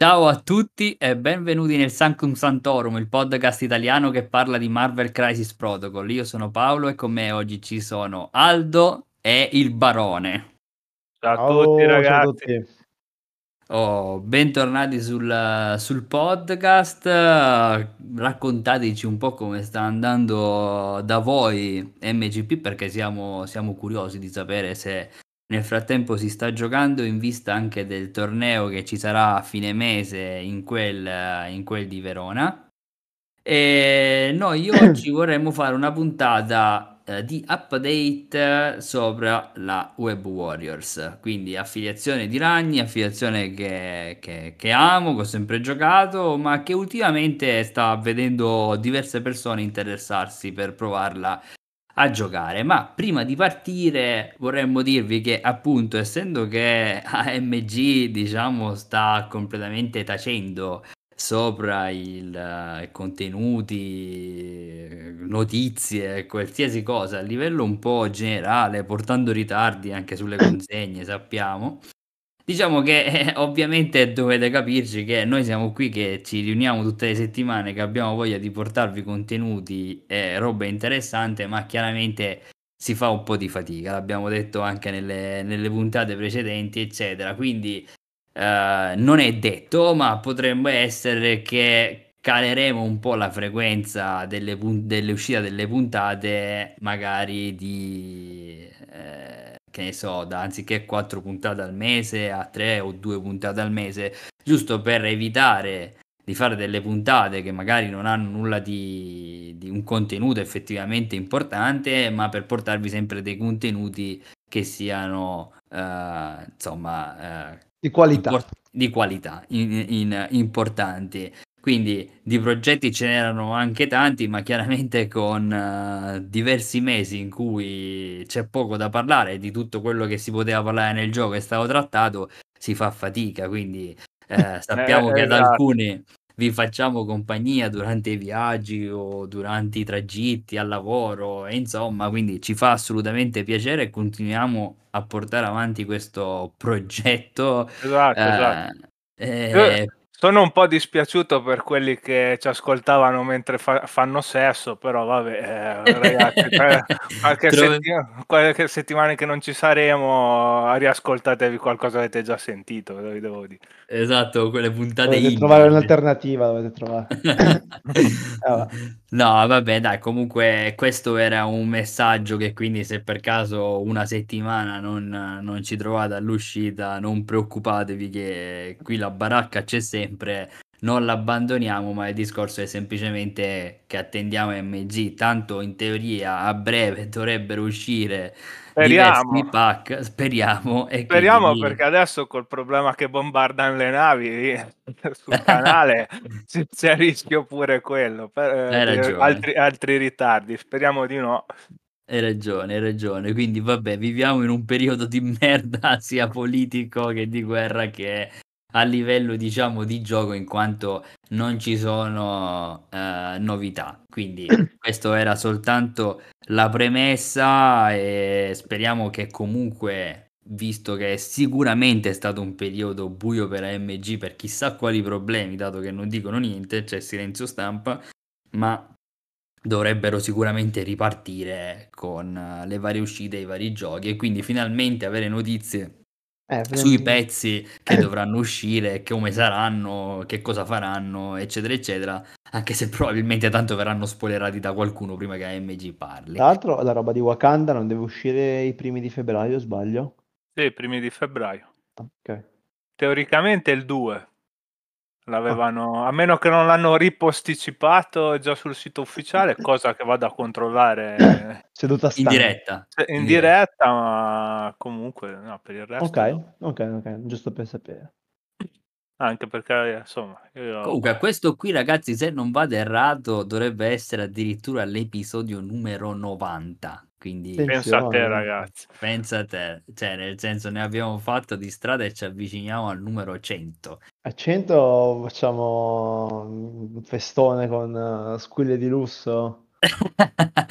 Ciao a tutti e benvenuti nel Sanctum Santorum, il podcast italiano che parla di Marvel Crisis Protocol. Io sono Paolo e con me oggi ci sono Aldo e il Barone. Ciao a ciao, tutti ragazzi. Ciao a tutti. Oh, bentornati sul, sul, podcast. Raccontateci un po' come sta andando da voi MGP perché siamo, siamo curiosi di sapere se nel frattempo si sta giocando in vista anche del torneo che ci sarà a fine mese in quel, in quel di Verona. E noi oggi vorremmo fare una puntata eh, di update sopra la Web Warriors, quindi affiliazione di Ragni, affiliazione che, che, che amo, che ho sempre giocato, ma che ultimamente sta vedendo diverse persone interessarsi per provarla a giocare. Ma prima di partire vorremmo dirvi che appunto essendo che AMG diciamo sta completamente tacendo sopra il uh, contenuti, notizie, qualsiasi cosa a livello un po' generale, portando ritardi anche sulle consegne, sappiamo. Diciamo che eh, ovviamente dovete capirci che noi siamo qui che ci riuniamo tutte le settimane, che abbiamo voglia di portarvi contenuti e roba interessante, ma chiaramente si fa un po' di fatica, l'abbiamo detto anche nelle, nelle puntate precedenti, eccetera. Quindi eh, non è detto, ma potrebbe essere che caleremo un po' la frequenza delle, delle uscite delle puntate, magari di... Che ne so, da anziché 4 puntate al mese a 3 o 2 puntate al mese, giusto per evitare di fare delle puntate che magari non hanno nulla di, di un contenuto effettivamente importante, ma per portarvi sempre dei contenuti che siano uh, insomma uh, di qualità, import- di qualità in, in, importanti. Quindi di progetti ce n'erano anche tanti, ma chiaramente con uh, diversi mesi in cui c'è poco da parlare di tutto quello che si poteva parlare nel gioco è stato trattato, si fa fatica. Quindi eh, sappiamo eh, che esatto. ad alcuni vi facciamo compagnia durante i viaggi o durante i tragitti al lavoro e insomma, quindi ci fa assolutamente piacere e continuiamo a portare avanti questo progetto. Esatto, eh, esatto. Eh, sono un po' dispiaciuto per quelli che ci ascoltavano mentre fa- fanno sesso, però vabbè, eh, ragazzi, qualche, settima- qualche, settimana che non ci saremo, riascoltatevi qualcosa che avete già sentito, vi devo dire. Esatto, quelle puntate Dovete trovare un'alternativa, dovete trovare. ah, no, vabbè, dai, comunque questo era un messaggio che quindi se per caso una settimana non, non ci trovate all'uscita, non preoccupatevi che qui la baracca c'è sempre non l'abbandoniamo, ma il discorso è semplicemente che attendiamo MG, tanto in teoria a breve dovrebbero uscire speriamo. pack, speriamo. Speriamo quindi... perché adesso col problema che bombardano le navi sul canale c'è rischio pure quello, per, eh, altri, altri ritardi, speriamo di no. Hai ragione, hai ragione. Quindi vabbè, viviamo in un periodo di merda sia politico che di guerra che a livello diciamo di gioco in quanto non ci sono uh, novità. Quindi questo era soltanto la premessa e speriamo che comunque visto che sicuramente è stato un periodo buio per AMG per chissà quali problemi dato che non dicono niente c'è silenzio stampa ma dovrebbero sicuramente ripartire con le varie uscite i vari giochi. E quindi finalmente avere notizie eh, sui pezzi che dovranno uscire, come saranno, che cosa faranno, eccetera, eccetera. Anche se probabilmente tanto verranno spoilerati da qualcuno prima che AMG parli. Tra l'altro, la roba di Wakanda non deve uscire i primi di febbraio, sbaglio? Sì, i primi di febbraio. Ok. Teoricamente il 2. L'avevano, a meno che non l'hanno riposticipato già sul sito ufficiale, cosa che vado a controllare seduta in diretta. In, in diretta, ma comunque no, per il resto. Ok, no. ok, ok, giusto per sapere. Anche perché, insomma, io... Comunque, questo qui, ragazzi, se non vado errato, dovrebbe essere addirittura l'episodio numero 90. Quindi pensa a te, ragazzi. Pensa a te, cioè, nel senso, ne abbiamo fatto di strada e ci avviciniamo al numero 100. A 100 facciamo un festone con uh, squille di lusso.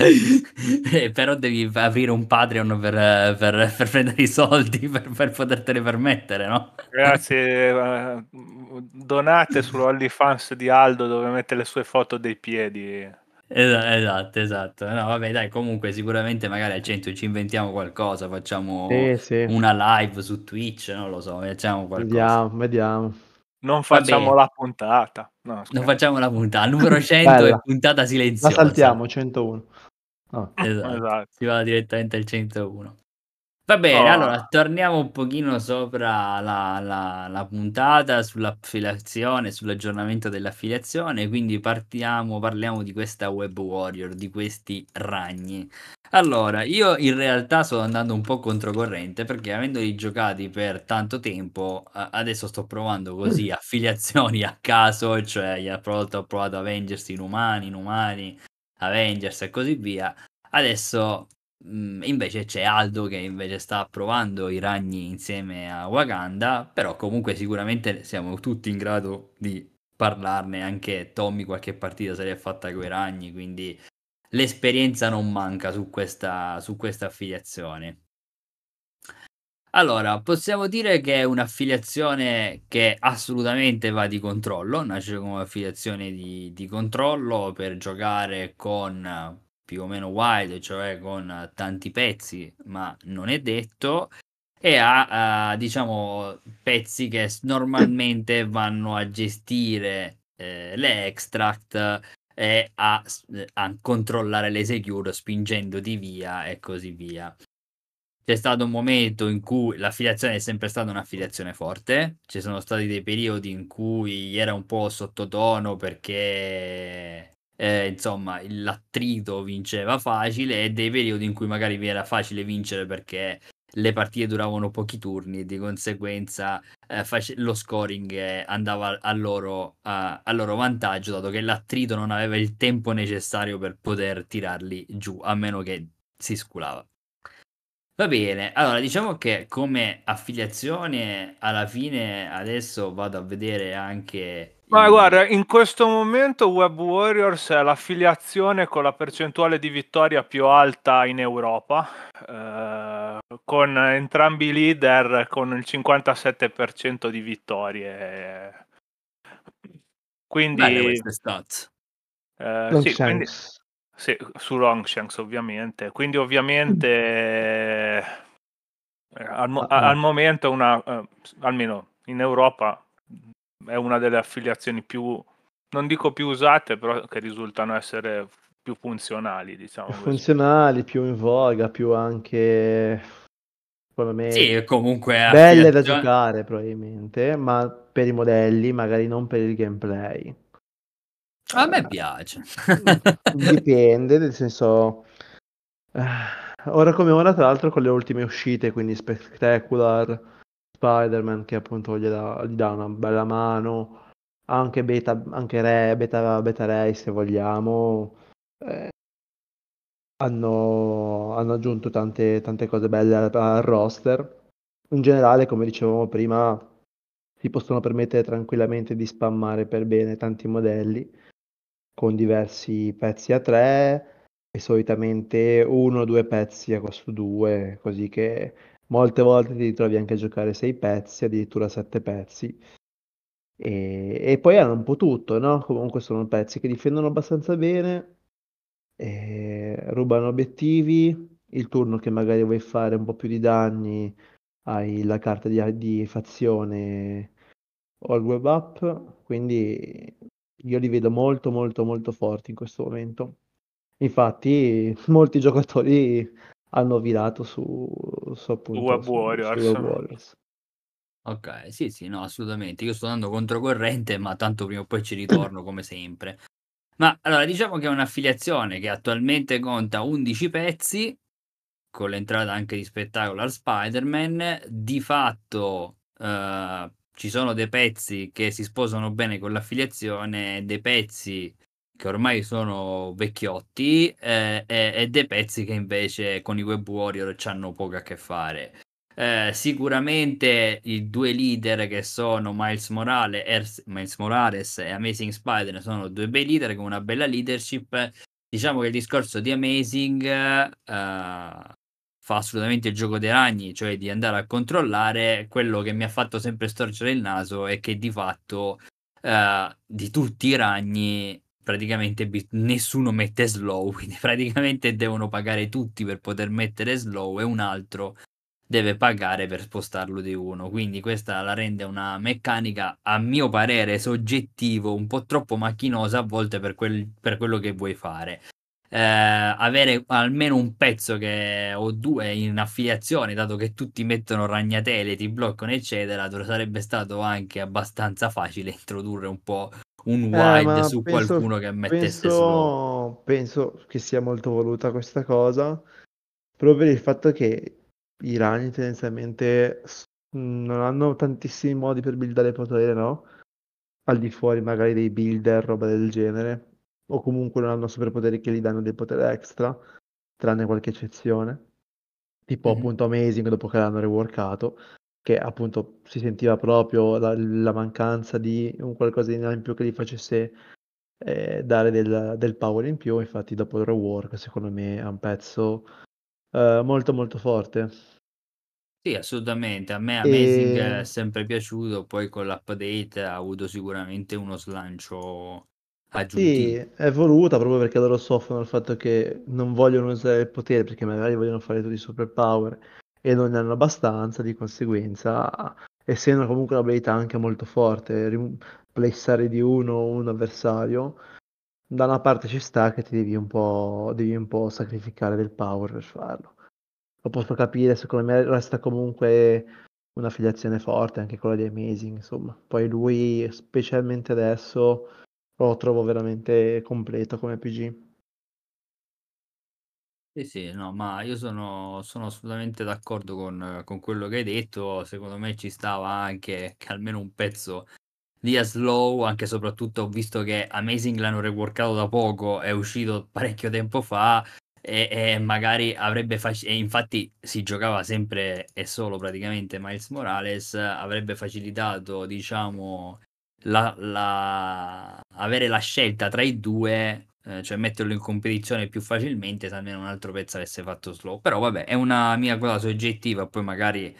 Eh, però devi aprire un Patreon per per per prendere i soldi per per potertene permettere, no? Ragazzi, ehm, donate sull'OnlyFans di Aldo dove mette le sue foto dei piedi. Esa esatto, esatto. No vabbè dai, comunque sicuramente magari al 100 ci inventiamo qualcosa, facciamo Sì, sì. una live su Twitch, non lo so, facciamo qualcosa. Vediamo, vediamo. Non facciamo la puntata. No, Non scherzo. facciamo la puntata. Numero 100 Bella. è puntata La silenziosa. saltiamo, 101. Ah. Esatto, Esatto. si va direttamente al 101. Va bene, Oh. allora torniamo un pochino sopra la la la puntata, sull'affiliazione, sull'aggiornamento dell'affiliazione, quindi partiamo parliamo di questa Web Warrior, di questi ragni. Allora, io in realtà sto andando un po' controcorrente perché avendoli giocati per tanto tempo, adesso sto provando così affiliazioni a caso, cioè io provato ho provato Avengers Inumani, Inumani, Avengers e così via. Adesso, mhmm, invece c'è Aldo che invece sta provando i ragni insieme a Wakanda, però comunque sicuramente siamo tutti in grado di parlarne, anche Tommy qualche partita se l'è fatta coi ragni, quindi l'esperienza non manca su questa su questa affiliazione. Allora, possiamo dire che è un'affiliazione che assolutamente va di controllo, nasce come affiliazione di di controllo per giocare con più o meno wild, cioè con tanti pezzi, ma non è detto, e ha, uhm, diciamo pezzi che normalmente vanno a gestire, ehm, le extract e a a controllare le secure spingendoti via e così via. C'è stato un momento in cui l'affiliazione è sempre stata un'affiliazione forte, ci sono stati dei periodi in cui era un po' sottotono perché, ehm, insomma l'attrito vinceva facile e dei periodi in cui magari vi era facile vincere perché le partite duravano pochi turni e di conseguenza, ehm, face lo scoring andava a loro a a loro vantaggio, dato che l'attrito non aveva il tempo necessario per poter tirarli giù, a meno che si sculava. Va bene, allora diciamo che come affiliazione alla fine adesso vado a vedere anche Ma guarda, in questo momento Web Warriors è l'affiliazione con la percentuale di vittoria più alta in Europa, ehm, con entrambi i leader con il 57% di vittorie. Belle Quindi queste stats. ehm, sì, quindi sì, su Longshanks ovviamente. Quindi ovviamente, ehm, al mo ah. al momento è una s almeno in Europa, è una delle affiliazioni più non dico più usate, però che risultano essere più funzionali, diciamo Più così. funzionali, più in voga, più anche secondo me Sì, e comunque belle da giocare probabilmente, ma per i modelli, magari non per il gameplay. A me piace. dipende, nel senso ora come ora tra l'altro con le ultime uscite, quindi Spectacular, Spider-Man che appunto gli dà gli dà una bella mano, anche Beta anche Re Beta Beta Ray se vogliamo, ehm hanno hanno aggiunto tante tante cose belle al al roster. In generale, come dicevamo prima, si possono permettere tranquillamente di spammare per bene tanti modelli, con diversi pezzi a 3 e solitamente 1 o 2 pezzi a costo 2, così che molte volte ti ritrovi anche a giocare 6 pezzi, addirittura 7 pezzi. E e poi hanno un po' tutto, no, comunque sono pezzi che difendono abbastanza bene, rubano obiettivi, il turno che magari vuoi fare un po' più di danni hai la carta di di fazione il web up, quindi io li vedo molto, molto, molto forti in questo momento. Infatti molti giocatori hanno virato su su appunto Web su su Warriors. Web Warriors. Okay, sì, sì, no, assolutamente. Io sto andando controcorrente, ma tanto prima o poi ci ritorno come sempre. Ma allora diciamo che è un'affiliazione che attualmente conta 11 pezzi, con l'entrata anche di Spectacular Spider-Man. Di fatto, uhm, ci sono dei pezzi che si sposano bene con l'affiliazione, dei pezzi che ormai sono vecchiotti, ehm, e e dei pezzi che invece con i Web Warrior c'hanno poco a che fare. Ehm, sicuramente i 2 leader che sono Miles Morale Ers Miles Morales e Amazing Spider sono 2 bei leader con una bella leadership diciamo che il discorso di Amazing, ehm, fa assolutamente il gioco dei ragni, cioè di andare a controllare. Quello che mi ha fatto sempre storcere il naso è che di fatto, ehm, di tutti i ragni praticamente nessuno mette slow, quindi praticamente devono pagare tutti per poter mettere slow e un altro deve pagare per spostarlo di uno. Quindi questa la rende una meccanica, a mio parere, soggettivo, un po' troppo macchinosa a volte per quel per quello che vuoi fare. Ehm, avere almeno un pezzo che o 2 in affiliazione, dato che tutti mettono ragnatele, ti bloccano eccetera, sarebbe stato anche abbastanza facile introdurre un po' un Eh, wide ma su penso qualcuno che mettesse slow. penso penso che sia molto voluta questa cosa, proprio per il fatto che i ragni tendenzialmente non hanno tantissimi modi per buildare potere, no, al di fuori magari dei builder, roba del genere, o comunque non hanno superpoteri che gli danno del potere extra, tranne qualche eccezione. Tipo Mh-mh. appunto Amazing dopo che l'hanno reworkato, che appunto si sentiva proprio la la mancanza di un qualcosina in più che gli facesse, ehm, dare del del power in più, infatti dopo il rework secondo me è un pezzo, ehm, molto, molto forte. Sì, assolutamente. A me Amazing è Ehm sempre piaciuto, poi con l'update ha avuto sicuramente uno slancio Sì, aggiuntivo. è voluta proprio perché loro soffrono il fatto che non vogliono usare il potere, perché magari vogliono fare tutti i superpower e non ne hanno abbastanza, di conseguenza, essendo comunque un'abilità anche molto forte, rim di 1 un avversario, da una parte ci sta che ti devi un po' devi un po' sacrificare del power per farlo. Lo posso capire, secondo me resta comunque un'affiliazione forte anche quella di Amazing, insomma. Poi lui, specialmente adesso, lo trovo veramente completo come PG. Sì, sì, no, ma io sono sono assolutamente d'accordo con con quello che hai detto. Secondo me ci stava anche che almeno un pezzo dia slow, anche e soprattutto visto che Amazing l'hanno reworkato da poco, è uscito parecchio tempo fa e e magari avrebbe faci e infatti si giocava sempre e solo praticamente Miles Morales, avrebbe facilitato diciamo la la avere la scelta tra i 2, ehm, cioè metterlo in competizione più facilmente se almeno un altro pezzo avesse fatto slow. Però vabbè, è una mia cosa soggettiva, poi magari,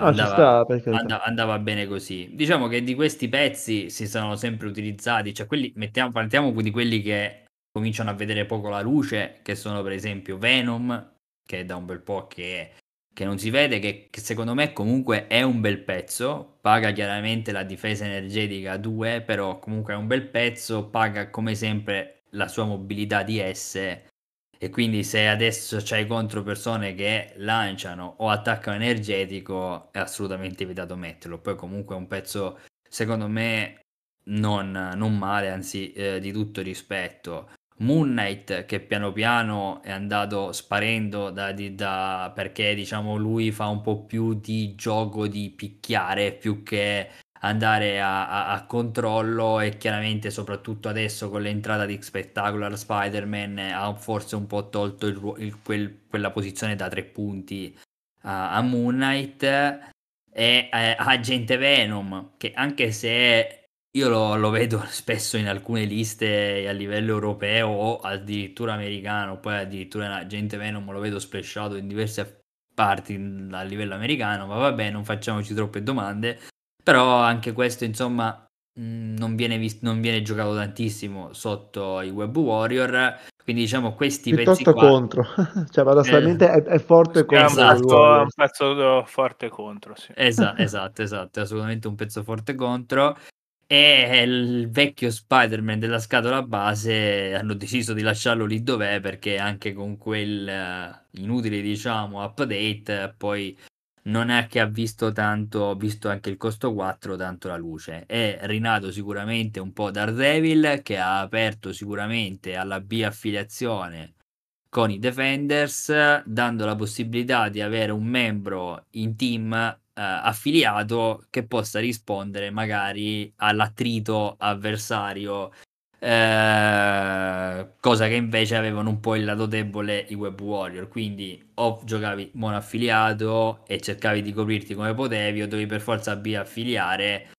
No, ci andava sta, per carità. anda andava bene così. Diciamo che di questi pezzi si sono sempre utilizzati, cioè quelli mettiamo partiamo di quelli che cominciano a vedere poco la luce, che sono per esempio Venom, che è da un bel po' che che non si vede, che che secondo me comunque è un bel pezzo, paga chiaramente la difesa energetica 2, però comunque è un bel pezzo, paga come sempre la sua mobilità di S e quindi se adesso c'hai contro persone che lanciano o attaccano energetico è assolutamente vietato metterlo. Poi comunque è un pezzo secondo me non non male, anzi, ehm, di tutto rispetto. Moon Knight che piano piano è andato sparendo da di da perché diciamo lui fa un po' più di gioco di picchiare più che andare a a a controllo e chiaramente soprattutto adesso con l'entrata di Spectacular Spider-Man ha forse un po' tolto il il quel quella posizione da 3 punti a a Moon Knight. E, ehm, Agente Venom che anche se io lo lo vedo spesso in alcune liste a livello europeo o addirittura americano, poi addirittura Agente Venom lo vedo splashato in diverse parti, a livello americano, ma vabbè non facciamoci troppe domande. Però anche questo insomma, non viene vis non viene giocato tantissimo sotto i Web Warrior, quindi diciamo questi pezzi Piuttosto qua contro, cioè Eh, paradossalmente è è forte è un contro pezzo è esatto. un pezzo forte contro, sì. Esa esatto, esatto, è assolutamente un pezzo forte contro. E il vecchio Spider-Man della scatola base hanno deciso di lasciarlo lì dov'è, perché anche con quel inutile diciamo update poi non è che ha visto tanto visto anche il costo 4, tanto la luce. È rinato sicuramente un po' Daredevil, che ha aperto sicuramente alla bi-affiliazione con i Defenders, dando la possibilità di avere un membro in team, affiliato che possa rispondere magari all'attrito avversario, ehm, cosa che invece avevano un po' il lato debole i Web Warrior. Quindi o giocavi monoaffiliato e cercavi di coprirti come potevi o dovevi per forza bi-affiliare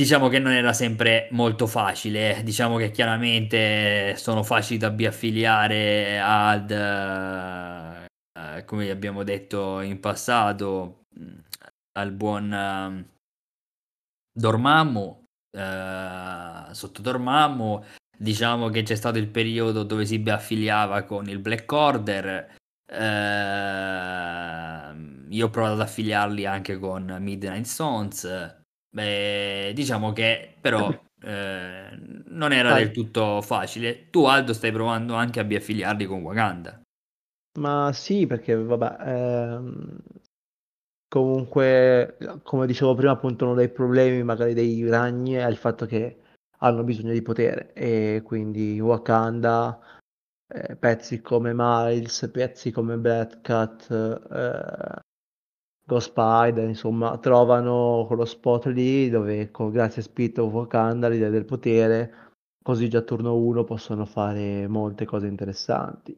diciamo che non era sempre molto facile. Diciamo che chiaramente sono facili da biaffiliare ad, uh, come abbiamo detto in passato, al buon uh, Dormammu, uh, sotto Dormammu. Diciamo che c'è stato il periodo dove si biaffiliava con il Black Order. io ho provato ad affiliarli anche con Midnight Sons Beh, diciamo che però eh, non era del tutto facile. Tu, Aldo, stai provando anche a biaffiliarli con Wakanda. Ma sì, perché vabbè, ehm, comunque, come dicevo prima, appunto, uno dei problemi magari dei ragni è il fatto che hanno bisogno di potere e quindi Wakanda, eh, pezzi come Miles, pezzi come Black Cat, eh, Ghost Spider, insomma, trovano quello spot lì dove con, grazie a Spirit of Wakanda, l'idea del potere, così già turno 1 possono fare molte cose interessanti.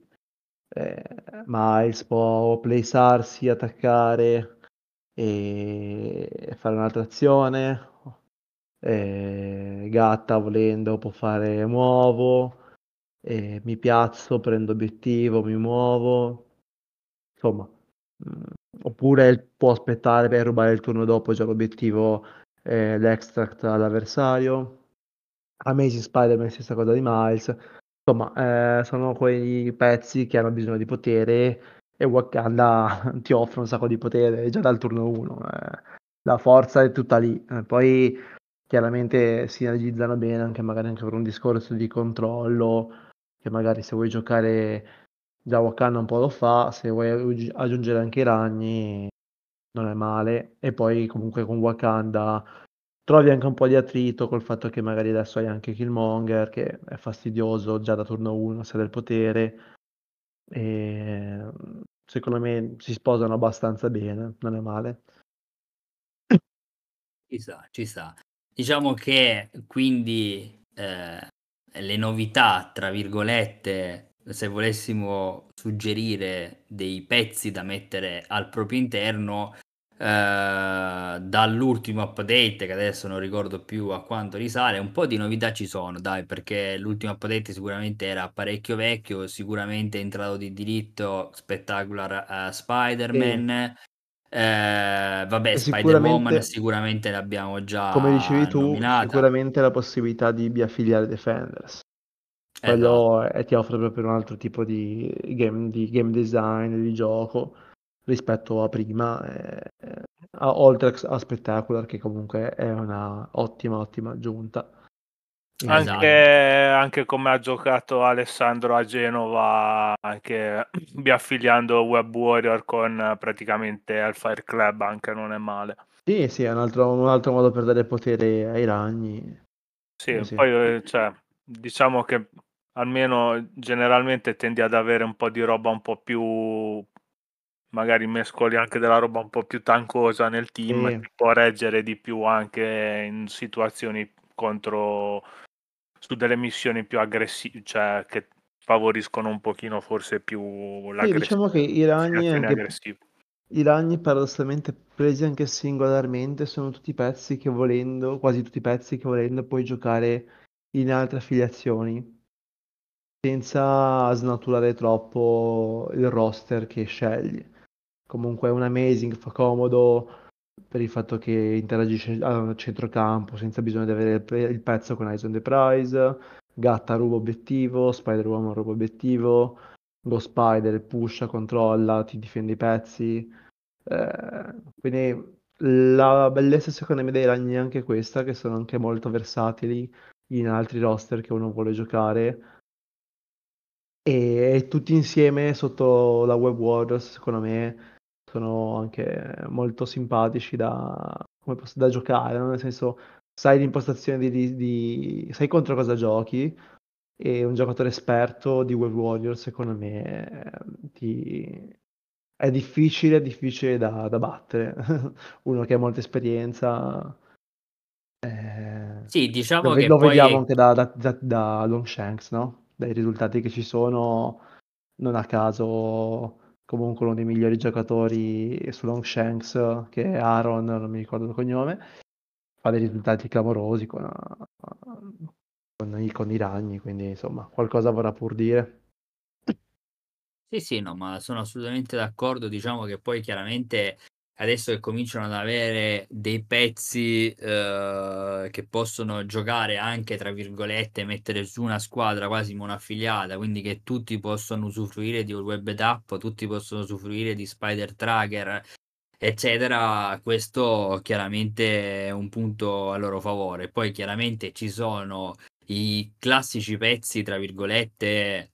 Eh, Miles può placearsi, attaccare e fare un'altra azione. Eh, Gatta volendo può fare muovo, eh, mi piazzo, prendo obiettivo, mi muovo. Insomma, mh, oppure può aspettare per rubare il turno dopo già l'obiettivo eh, l'extract all'avversario. Amazing Spider-Man stessa cosa di Miles. Insomma, eh, sono quei pezzi che hanno bisogno di potere e Wakanda ti offre un sacco di potere già dal turno 1. Eh. La forza è tutta lì. Eh, poi chiaramente sinergizzano bene anche magari anche per un discorso di controllo che magari se vuoi giocare Già Wakanda un po' lo fa, se vuoi aggiungere anche i ragni non è male. E poi comunque con Wakanda trovi anche un po' di attrito col fatto che magari adesso hai anche Killmonger che è fastidioso già da turno 1 se del potere. E secondo me si sposano abbastanza bene, non è male. Ci sta, ci sta. Diciamo che quindi eh, le novità, tra virgolette, se volessimo suggerire dei pezzi da mettere al proprio interno, eh, dall'ultimo update, che adesso non ricordo più a quanto risale, un po' di novità ci sono, dai, perché l'ultimo update sicuramente era parecchio vecchio, sicuramente è entrato di diritto Spectacular uh, Spider-Man. Sì. Eh, vabbè, Spider-Woman sicuramente l'abbiamo già come dicevi tu, nominata. sicuramente la possibilità di biaffiliare Defenders quello esatto. ti offre proprio un altro tipo di game, di game design, di gioco rispetto a prima, eh, a, oltre a Spectacular che comunque è una ottima, ottima aggiunta. Anche, esatto. anche, come ha giocato Alessandro a Genova, anche biaffiliando Web Warrior con praticamente al Fire Club, anche non è male. Sì, sì, è un altro, un altro modo per dare potere ai ragni. Sì, sì. poi eh, cioè, diciamo che almeno generalmente tendi ad avere un po' di roba un po' più magari mescoli anche della roba un po' più tancosa nel team sì. può reggere di più anche in situazioni contro su delle missioni più aggressive cioè che favoriscono un pochino forse più l'aggressione sì, diciamo che i ragni anche, i ragni paradossalmente presi anche singolarmente sono tutti pezzi che volendo quasi tutti i pezzi che volendo puoi giocare in altre affiliazioni senza snaturare troppo il roster che scegli. Comunque un amazing fa comodo per il fatto che interagisce a centrocampo senza bisogno di avere il pezzo con Eyes on the Prize. Gatta ruba obiettivo, Spider-Woman ruba obiettivo, Ghost Spider pusha, controlla, ti difende i pezzi. Eh, quindi la bellezza secondo me dei ragni è anche questa, che sono anche molto versatili in altri roster che uno vuole giocare e tutti insieme sotto la Web Warriors, secondo me, sono anche molto simpatici da, posso, da giocare, no? nel senso sai l'impostazione di, di, sai contro cosa giochi e un giocatore esperto di Web Warriors secondo me ti... è difficile, difficile da, da battere uno che ha molta esperienza eh... sì diciamo lo, che lo poi... vediamo anche da, da, da, da Longshanks no? dai risultati che ci sono, non a caso comunque uno dei migliori giocatori su Longshanks che è Aaron, non mi ricordo il cognome. fa dei risultati clamorosi con, con, i, con i ragni, quindi insomma qualcosa vorrà pur dire. Sì, sì, no, ma sono assolutamente d'accordo. Diciamo che poi chiaramente adesso che cominciano ad avere dei pezzi eh, che possono giocare anche, tra virgolette, mettere su una squadra quasi monoaffiliata, quindi che tutti possono usufruire di un web app, tutti possono usufruire di Spider Tracker, eccetera, questo chiaramente è un punto a loro favore. Poi chiaramente ci sono i classici pezzi, tra virgolette,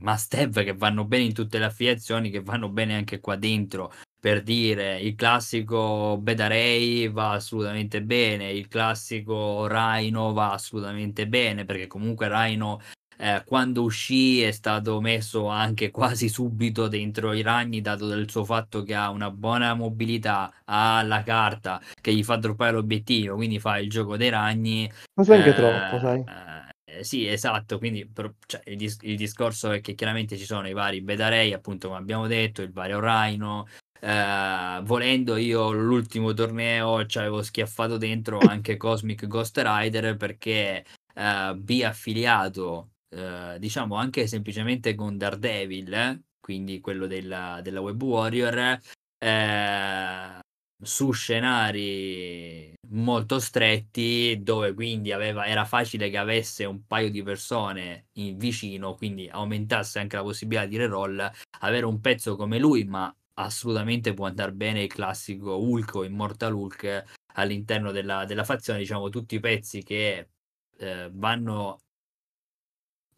must have che vanno bene in tutte le affiliazioni, che vanno bene anche qua dentro. Per dire, il classico Bedarei va assolutamente bene, il classico Rhino va assolutamente bene, perché comunque Rhino eh, quando uscì è stato messo anche quasi subito dentro i ragni, dato del suo fatto che ha una buona mobilità, ha la carta che gli fa droppare l'obiettivo, quindi fa il gioco dei ragni. Forse anche eh, troppo, sai. Eh, sì, esatto, quindi per, cioè, il, dis- il, discorso è che chiaramente ci sono i vari Bedarei, appunto come abbiamo detto, il vario Rhino, eh, volendo io l'ultimo torneo ci avevo schiaffato dentro anche Cosmic Ghost Rider perché eh, bi-affiliato eh, diciamo anche semplicemente con Daredevil, eh? quindi quello della, della Web Warrior, eh, su scenari molto stretti dove quindi aveva, era facile che avesse un paio di persone in vicino, quindi aumentasse anche la possibilità di reroll, avere un pezzo come lui, ma assolutamente può andare bene il classico Hulk o Immortal Hulk all'interno della, della fazione, diciamo tutti i pezzi che eh, vanno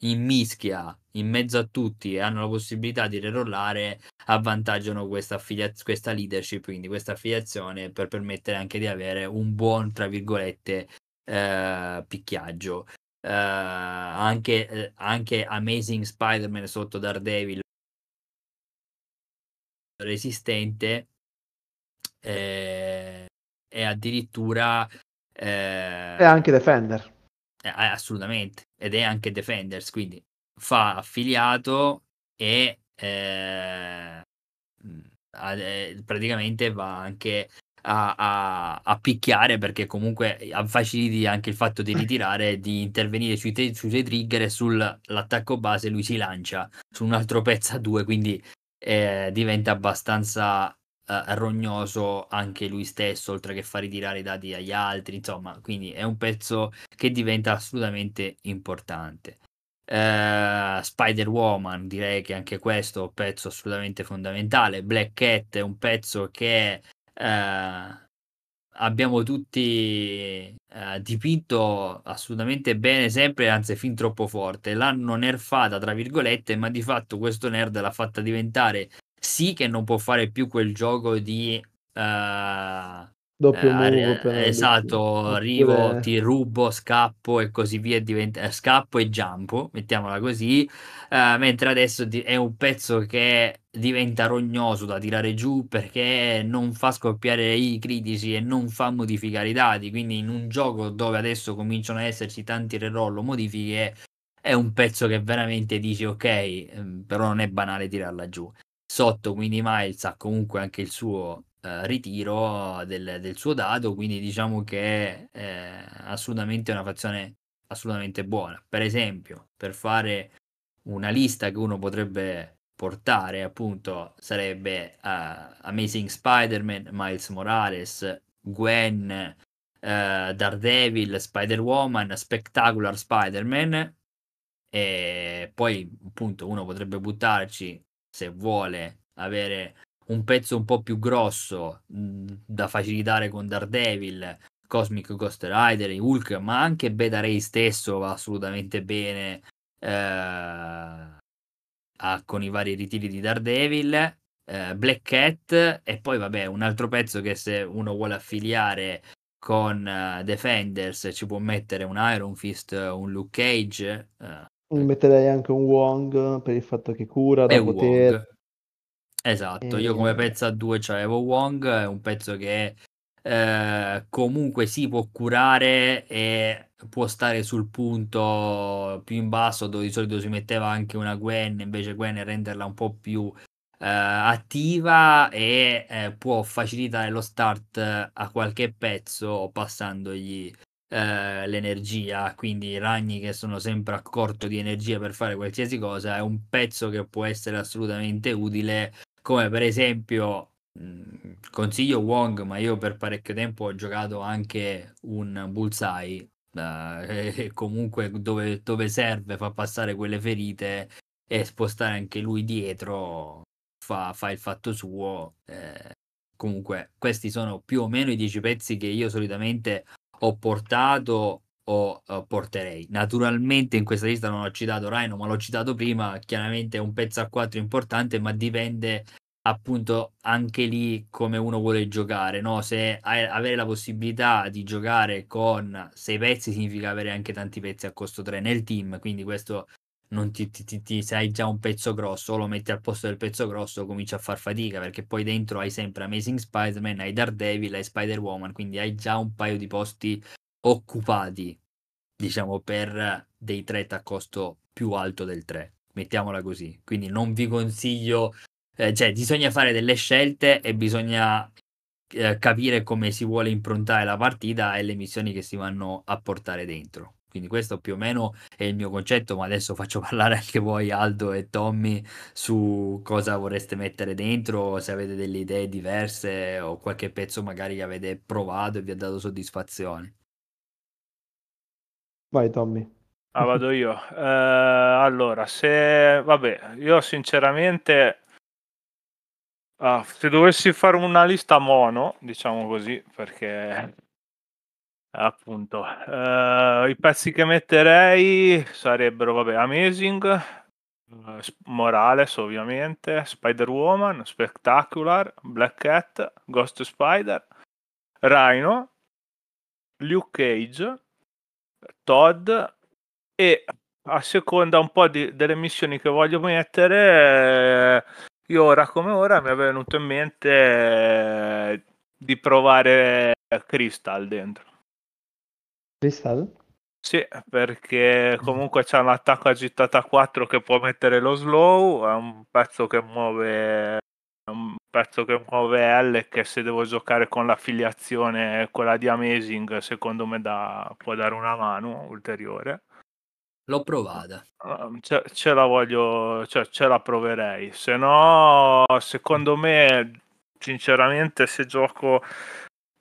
in mischia in mezzo a tutti e hanno la possibilità di rerollare avvantaggiano questa, affilia- questa leadership, quindi questa affiliazione per permettere anche di avere un buon, tra virgolette, eh, picchiaggio. Eh, anche, eh, anche Amazing Spider-Man sotto Daredevil resistente eh, e addirittura eh, è anche Defender. Eh, assolutamente, ed è anche Defenders, quindi fa affiliato e eh, eh, praticamente va anche a, a, a, picchiare perché comunque faciliti anche il fatto di ritirare, di intervenire sui, te- sui suoi trigger e sull'attacco base lui si lancia su un altro pezzo a due, quindi eh, diventa abbastanza uh, rognoso anche lui stesso, oltre che far ritirare i dati agli altri, insomma, quindi è un pezzo che diventa assolutamente importante. Uh, Spider-Woman, direi che anche questo è un pezzo assolutamente fondamentale. Black Cat è un pezzo che uh, abbiamo tutti uh, dipinto assolutamente bene sempre, anzi fin troppo forte. L'hanno nerfata, tra virgolette, ma di fatto questo nerd l'ha fatta diventare sì che non può fare più quel gioco di uh, doppio move eh, esatto, arrivo, ti rubo, scappo e così via, diventa, eh, scappo e giampo, mettiamola così, uh, mentre adesso è un pezzo che diventa rognoso da tirare giù perché non fa scoppiare i critici e non fa modificare i dati, quindi in un gioco dove adesso cominciano ad esserci tanti reroll o modifiche è un pezzo che veramente dici ok, ehm, però non è banale tirarla giù. Sotto quindi Miles ha comunque anche il suo eh, ritiro del, del, suo dato, quindi diciamo che è assolutamente una fazione assolutamente buona. Per esempio, per fare una lista che uno potrebbe portare, appunto, sarebbe uh, Amazing Spider-Man, Miles Morales, Gwen, uh, Daredevil, Spider-Woman, Spectacular Spider-Man e poi appunto uno potrebbe buttarci se vuole avere un pezzo un po' più grosso mh, da facilitare con Daredevil, Cosmic Ghost Rider, Hulk, ma anche Beta Ray stesso va assolutamente bene eh, a, con i vari ritiri di Daredevil. Eh, Black Cat e poi vabbè un altro pezzo che se uno vuole affiliare con uh, Defenders ci può mettere un Iron Fist, un Luke Cage, uh, Metterei anche un Wong per il fatto che cura da potere. Esatto, io come pezzo a due c'avevo Wong, è un pezzo che eh, comunque si può curare e può stare sul punto più in basso dove di solito si metteva anche una Gwen, invece Gwen renderla un po' più attiva e eh, può facilitare lo start a qualche pezzo passandogli eh, l'energia, quindi i ragni che sono sempre a corto di energia per fare qualsiasi cosa, è un pezzo che può essere assolutamente utile, come per esempio mh, consiglio Wong, ma io per parecchio tempo ho giocato anche un Bullseye, eh, comunque dove, dove serve fa passare quelle ferite e spostare anche lui dietro fa, fa il fatto suo. Eh, comunque, questi sono più o meno i 10 pezzi che io solitamente ho portato o uh, porterei. Naturalmente in questa lista non ho citato Rhino, ma l'ho citato prima, chiaramente è un pezzo a 4 importante, ma dipende appunto anche lì come uno vuole giocare, no? Se hai, avere la possibilità di giocare con 6 pezzi significa avere anche tanti pezzi a costo 3 nel team, quindi questo non ti, ti, ti, ti, se hai già un pezzo grosso lo metti al posto del pezzo grosso cominci a far fatica perché poi dentro hai sempre Amazing Spider-Man, hai Daredevil, hai Spider-Woman quindi hai già un paio di posti occupati diciamo per dei threat a costo più alto del 3 mettiamola così quindi non vi consiglio eh, cioè bisogna fare delle scelte e bisogna eh, capire come si vuole improntare la partita e le missioni che si vanno a portare dentro quindi questo più o meno è il mio concetto, ma adesso faccio parlare anche voi Aldo e Tommy su cosa vorreste mettere dentro, se avete delle idee diverse o qualche pezzo magari che avete provato e vi ha dato soddisfazione. Vai Tommy. Ah, vado io. Uh, allora, se vabbè, io sinceramente uh, se dovessi fare una lista mono, diciamo così, perché appunto uh, i pezzi che metterei sarebbero vabbè Amazing uh, Morales ovviamente Spider-Woman Spectacular Black Cat Ghost Spider Rhino Luke Cage Todd e a seconda un po' di, delle missioni che voglio mettere eh, io ora come ora mi è venuto in mente eh, di provare Crystal dentro Crystal? Sì, perché comunque c'è un attacco agitata 4 che può mettere lo slow, è un pezzo che muove pezzo che muove L che se devo giocare con l'affiliazione quella di Amazing secondo me da, può dare una mano ulteriore. L'ho provata. Um, ce, ce, la voglio, cioè ce la proverei. Se no, secondo me, sinceramente, se gioco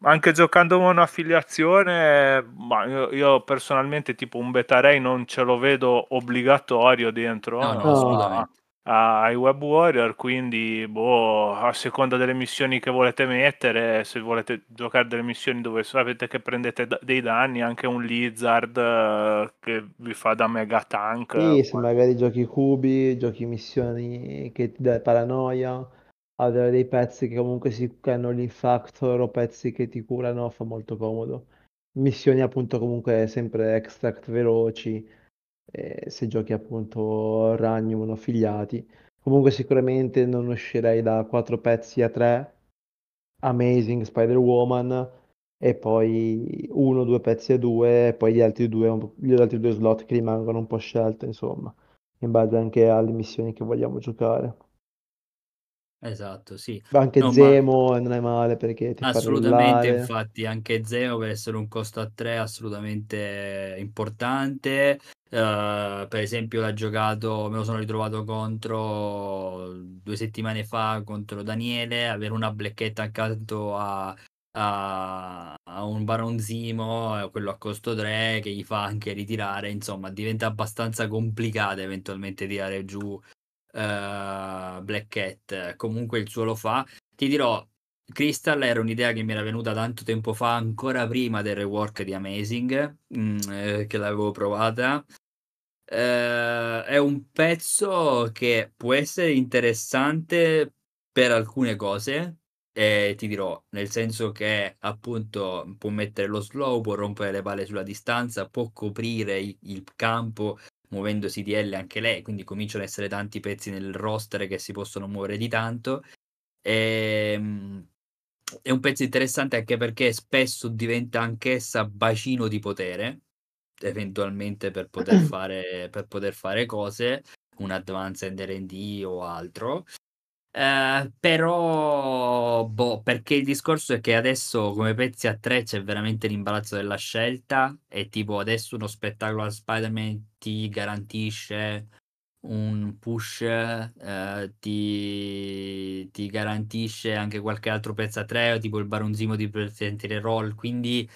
anche giocando con un'affiliazione, ma io, io, personalmente tipo un beta ray non ce lo vedo obbligatorio dentro no, no, a, ai web warrior, quindi boh, a seconda delle missioni che volete mettere, se volete giocare delle missioni dove sapete che prendete d- dei danni, anche un lizard uh, che vi fa da mega tank. Sì, se magari giochi cubi, giochi missioni che ti dà paranoia avere dei pezzi che comunque si hanno l'infactor o pezzi che ti curano fa molto comodo. Missioni appunto comunque sempre extract veloci, eh, se giochi appunto ragni monofigliati. Comunque sicuramente non uscirei da 4 pezzi a 3, Amazing Spider-Woman e poi uno o due pezzi a due e poi gli altri due, gli altri due slot che rimangono un po' scelti insomma, in base anche alle missioni che vogliamo giocare. Esatto, sì. Anche No, ma Zemo non è male perché ti assolutamente, infatti, anche Zemo per essere un costo a 3 assolutamente importante. Eh, per esempio, l'ha giocato, me lo sono ritrovato contro due settimane fa contro Daniele, avere una blecchetta accanto a, a, a un Baron Zemo, eh, quello a costo 3 che gli fa anche ritirare, insomma, diventa abbastanza complicato eventualmente tirare giù uh, Black Cat comunque il suo lo fa. Ti dirò, Crystal era un'idea che mi era venuta tanto tempo fa, ancora prima del rework di Amazing, mh, mm, eh, che l'avevo provata. Uh, è un pezzo che può essere interessante per alcune cose, e ti dirò, nel senso che appunto può mettere lo slow, può rompere le palle sulla distanza, può coprire il, il campo muovendosi di L anche lei, quindi cominciano ad essere tanti pezzi nel roster che si possono muovere di tanto. E, ehm, è un pezzo interessante anche perché spesso diventa anch'essa bacino di potere, eventualmente per poter fare, per poter fare cose, un advanced RD o altro. Ehm, però boh, perché il discorso è che adesso come pezzi a 3 c'è veramente l'imbarazzo della scelta e tipo adesso uno spettacolo a Spider-Man ti garantisce un push, ehm, ti ti garantisce anche qualche altro pezzo a 3, tipo il Baronzimo di Resident Roll, quindi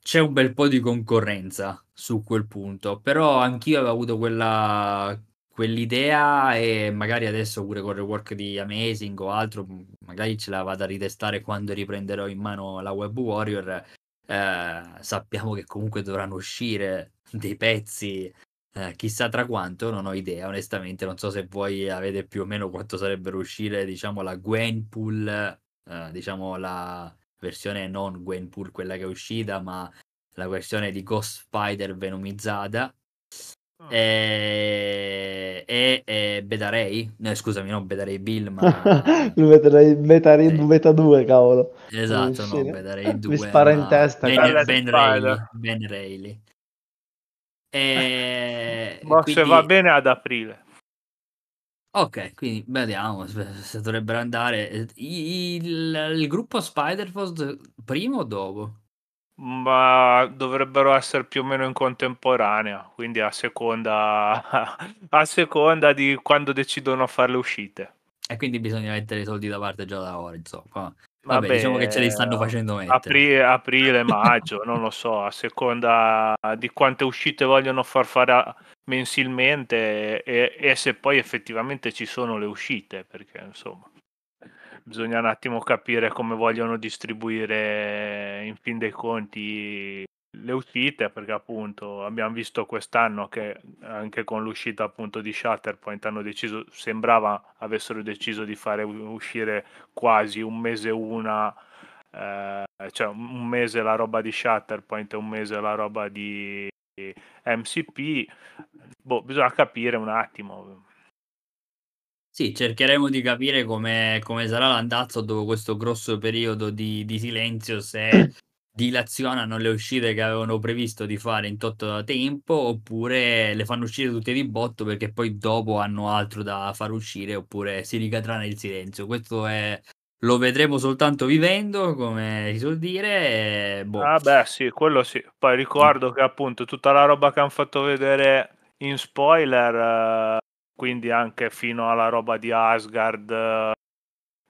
c'è un bel po' di concorrenza su quel punto, però anch'io avevo avuto quella quell'idea e magari adesso pure con il rework di Amazing o altro, magari ce la vado a ritestare quando riprenderò in mano la Web Warrior. Ehm, sappiamo che comunque dovranno uscire dei pezzi, ehm, chissà tra quanto, non ho idea onestamente, non so se voi avete più o meno quanto sarebbero uscire, diciamo, la Gwenpool, ehm, diciamo la versione non Gwenpool, quella che è uscita, ma la versione di Ghost Spider venomizzata. Ehm, e, ehm, Beta Ray? No, scusami, non Beta Ray Bill, ma Beta Ray Beta Ray. Beta 2, cavolo. Esatto, no. Beta Ray Mi 2, spara in testa, Ben. Ben. Reilly, Ben Reilly. Ehm, Ma se va quindi bene ad aprile. Okay, quindi vediamo se dovrebbero andare. Il il gruppo Spider-Verse prima o dopo? Ma dovrebbero essere più o meno in contemporanea, quindi a seconda a seconda di quando decidono fare le uscite. E quindi bisogna mettere i soldi da parte già da ora, insomma. Vabbè, Vabbè, diciamo che ce li stanno facendo mettere. apri- aprile, maggio, non lo so, a seconda di quante uscite vogliono far fare mensilmente e, e se poi effettivamente ci sono le uscite, perché insomma bisogna un attimo capire come vogliono distribuire in fin dei conti le uscite, perché appunto abbiamo visto quest'anno che anche con l'uscita appunto di Shatterpoint hanno deciso, sembrava avessero deciso di fare uscire quasi un mese una, eh, cioè un mese la roba di Shatterpoint e un mese la roba di MCP. Boh, bisogna capire un attimo. Sì, cercheremo di capire come come sarà l'andazzo dopo questo grosso periodo di di silenzio, se dilazionano le uscite che avevano previsto di fare in tot tempo, oppure le fanno uscire tutte di botto perché poi dopo hanno altro da far uscire, oppure si ricadrà nel silenzio. Questo è lo vedremo soltanto vivendo, come si suol dire, e boh. Ah beh sì, quello sì. Poi ricordo che appunto tutta la roba che hanno fatto vedere in spoiler, eh, quindi anche fino alla roba di Asgard,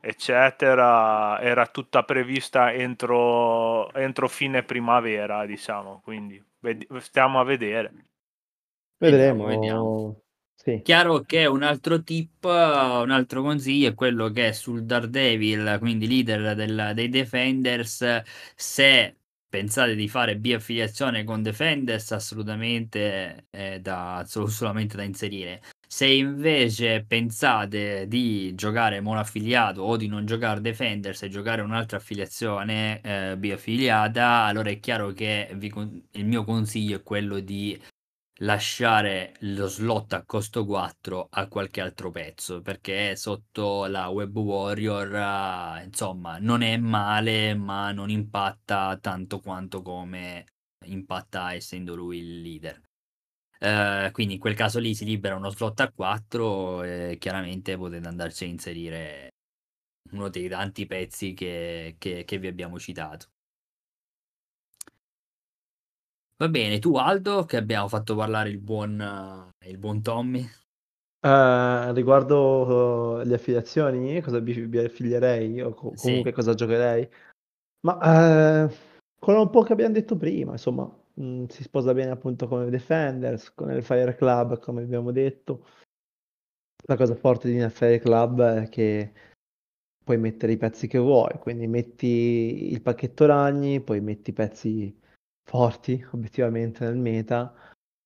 eccetera, era tutta prevista entro, entro fine primavera, diciamo. Quindi ved- stiamo a vedere. Vedremo. vediamo. Sì. Chiaro che un altro tip, un altro consiglio è quello che sul Daredevil, quindi leader del dei Defenders, se pensate di fare biaffiliazione con Defenders assolutamente è da solo solamente da inserire. Se invece pensate di giocare monoaffiliato o di non giocare Defenders e giocare un'altra affiliazione, ehm, biaffiliata, allora è chiaro che vi il mio consiglio è quello di lasciare lo slot a costo 4 a qualche altro pezzo, perché sotto la Web Warrior, insomma, non è male, ma non impatta tanto quanto come impatta essendo lui il leader. Ehm, quindi in quel caso lì si libera uno slot a 4 e chiaramente potete andarci a inserire uno dei tanti pezzi che che che vi abbiamo citato. Va bene, tu Aldo, che abbiamo fatto parlare il buon il buon Tommy. Eh, riguardo le affiliazioni, cosa vi vi affilierei o co Sì. comunque cosa giocherei? Ma, ehm, con un po' che abbiam detto prima, insomma, mhmm, si sposa bene appunto con i Defenders, con il Fire Club, come abbiamo detto. La cosa forte di Fire Club è che puoi mettere i pezzi che vuoi, quindi metti il pacchetto ragni, poi metti pezzi forti obiettivamente nel meta,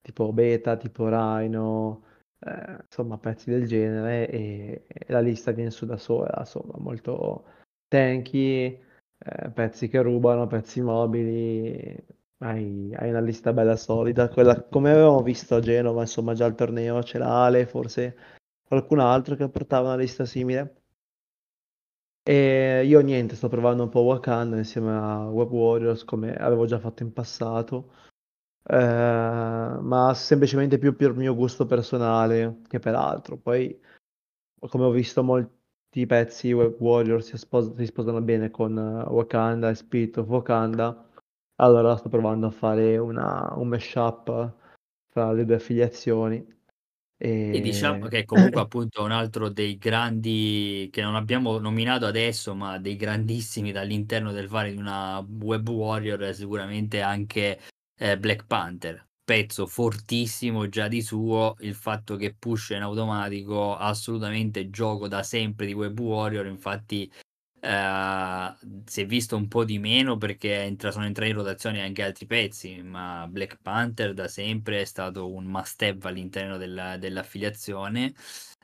tipo Beta, tipo Rhino, ehm, insomma pezzi del genere e e la lista viene su da sola, insomma molto tanky, ehm, pezzi che rubano, pezzi mobili, hai hai una lista bella solida, quella come avevamo visto a Genova, insomma già al torneo c'era Ale, forse qualcun altro che portava una lista simile. E io niente, sto provando un po' Wakanda insieme a Web Warriors come avevo già fatto in passato, ehm, ma semplicemente più per mio gusto personale che per altro. Poi come ho visto mol tutti i pezzi Web Warrior si, spos- si sposano bene con Wakanda e Spirit of Wakanda, allora sto provando a fare una, un mashup fra le due affiliazioni. E diciamo che comunque appunto un altro dei grandi che non abbiamo nominato adesso, ma dei grandissimi dall'interno del fare di una Web Warrior è sicuramente anche eh, Black Panther. Pezzo fortissimo già di suo, il fatto che push in automatico, assolutamente gioco da sempre di Web Warrior, infatti Uh, si è visto un po' di meno perché entra, sono entrati in rotazione anche altri pezzi, ma Black Panther da sempre è stato un must have all'interno della, dell'affiliazione.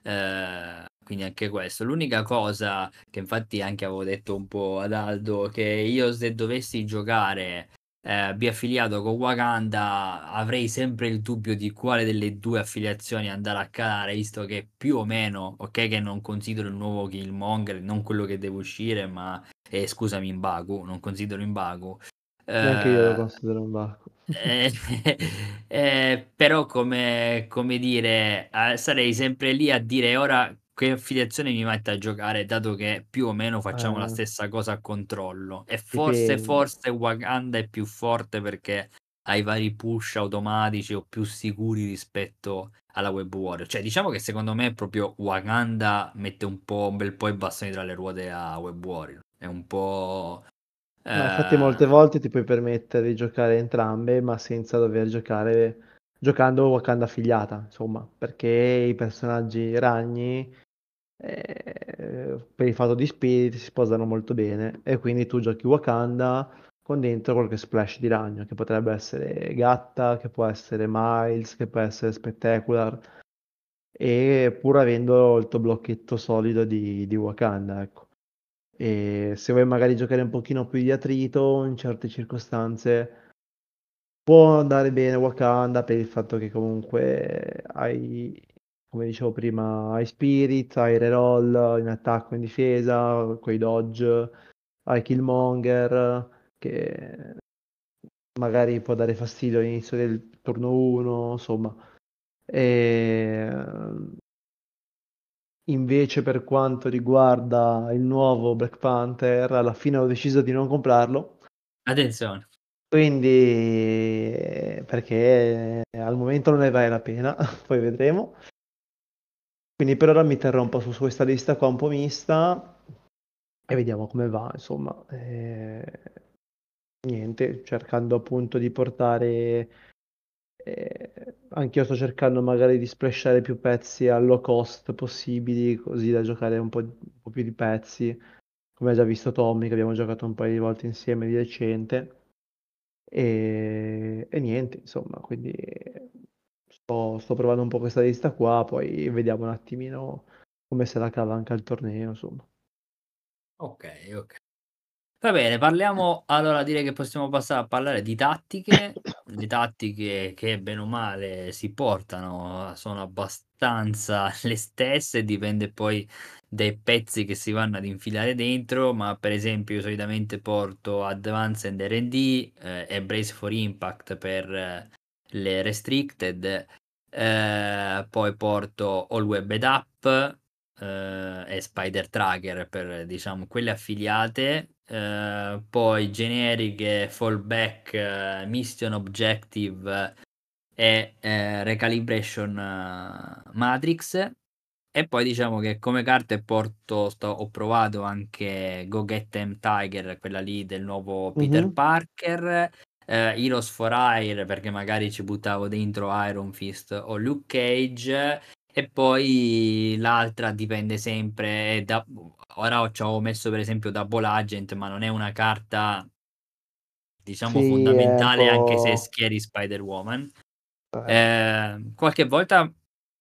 Uh, quindi anche questo. L'unica cosa che infatti anche avevo detto un po' ad Aldo, che io se dovessi giocare eh, biaffiliato con Wakanda avrei sempre il dubbio di quale delle due affiliazioni andare a calare, visto che più o meno, ok che non considero il nuovo Killmonger, non quello che deve uscire, ma eh, scusami Imbaku, non considero Imbaku. Neanche io lo eh, considero Imbaku. Eh, eh, però come, come dire, eh, sarei sempre lì a dire ora che affiliazione mi mette a giocare, dato che più o meno facciamo eh. la stessa cosa a controllo. E forse, Dipende. forse Wakanda è più forte perché ha i vari push automatici o più sicuri rispetto alla Web Warrior. Cioè, diciamo che secondo me proprio Wakanda mette un po' un bel po' i bastoni tra le ruote a Web Warrior. È un po'. Eh... Infatti, molte volte ti puoi permettere di giocare entrambe, ma senza dover giocare giocando Wakanda affiliata, insomma, perché i personaggi ragni eh, per il fatto di Spirit si sposano molto bene e quindi tu giochi Wakanda con dentro qualche splash di ragno che potrebbe essere Gatta, che può essere Miles, che può essere Spectacular e pur avendo il tuo blocchetto solido di, di Wakanda ecco. E se vuoi magari giocare un pochino più di attrito in certe circostanze può andare bene Wakanda per il fatto che comunque hai come dicevo prima, hai Spirit, hai Reroll in attacco e in difesa, quei dodge, hai Killmonger che magari può dare fastidio all'inizio del turno 1, insomma. E... Invece per quanto riguarda il nuovo Black Panther, alla fine ho deciso di non comprarlo. Attenzione. Quindi, perché al momento non ne vale la pena, poi vedremo. Quindi per ora mi terrò un po' su questa lista qua un po' mista e vediamo come va, insomma. E... Niente, cercando appunto di portare... Eh, anche sto cercando magari di splashare più pezzi a low cost possibili, così da giocare un po', un po più di pezzi, come ha già visto Tommy, che abbiamo giocato un paio di volte insieme di recente. E, e niente, insomma, quindi sto, sto provando un po' questa lista qua, poi vediamo un attimino come se la cava anche al torneo, insomma. Ok, ok. Va bene, parliamo allora direi che possiamo passare a parlare di tattiche. Le tattiche che bene o male si portano sono abbastanza le stesse, dipende poi dai pezzi che si vanno ad infilare dentro, ma per esempio io solitamente porto Advanced R&D eh, e Brace for Impact per eh, le restricted, eh, poi porto All Web Ed Up eh, e Spider Tracker per diciamo quelle affiliate, eh, poi generiche fallback, eh, mission objective e eh, recalibration eh, matrix. E poi diciamo che come carte porto, sto, ho provato anche Go Get Them Tiger, quella lì del nuovo Peter mm-hmm. Parker, eh, Heroes for Hire perché magari ci buttavo dentro Iron Fist o Luke Cage e poi l'altra dipende sempre da ora ci ho messo per esempio Double Agent ma non è una carta diciamo sì, fondamentale anche se schieri Spider-Woman eh. Eh, qualche volta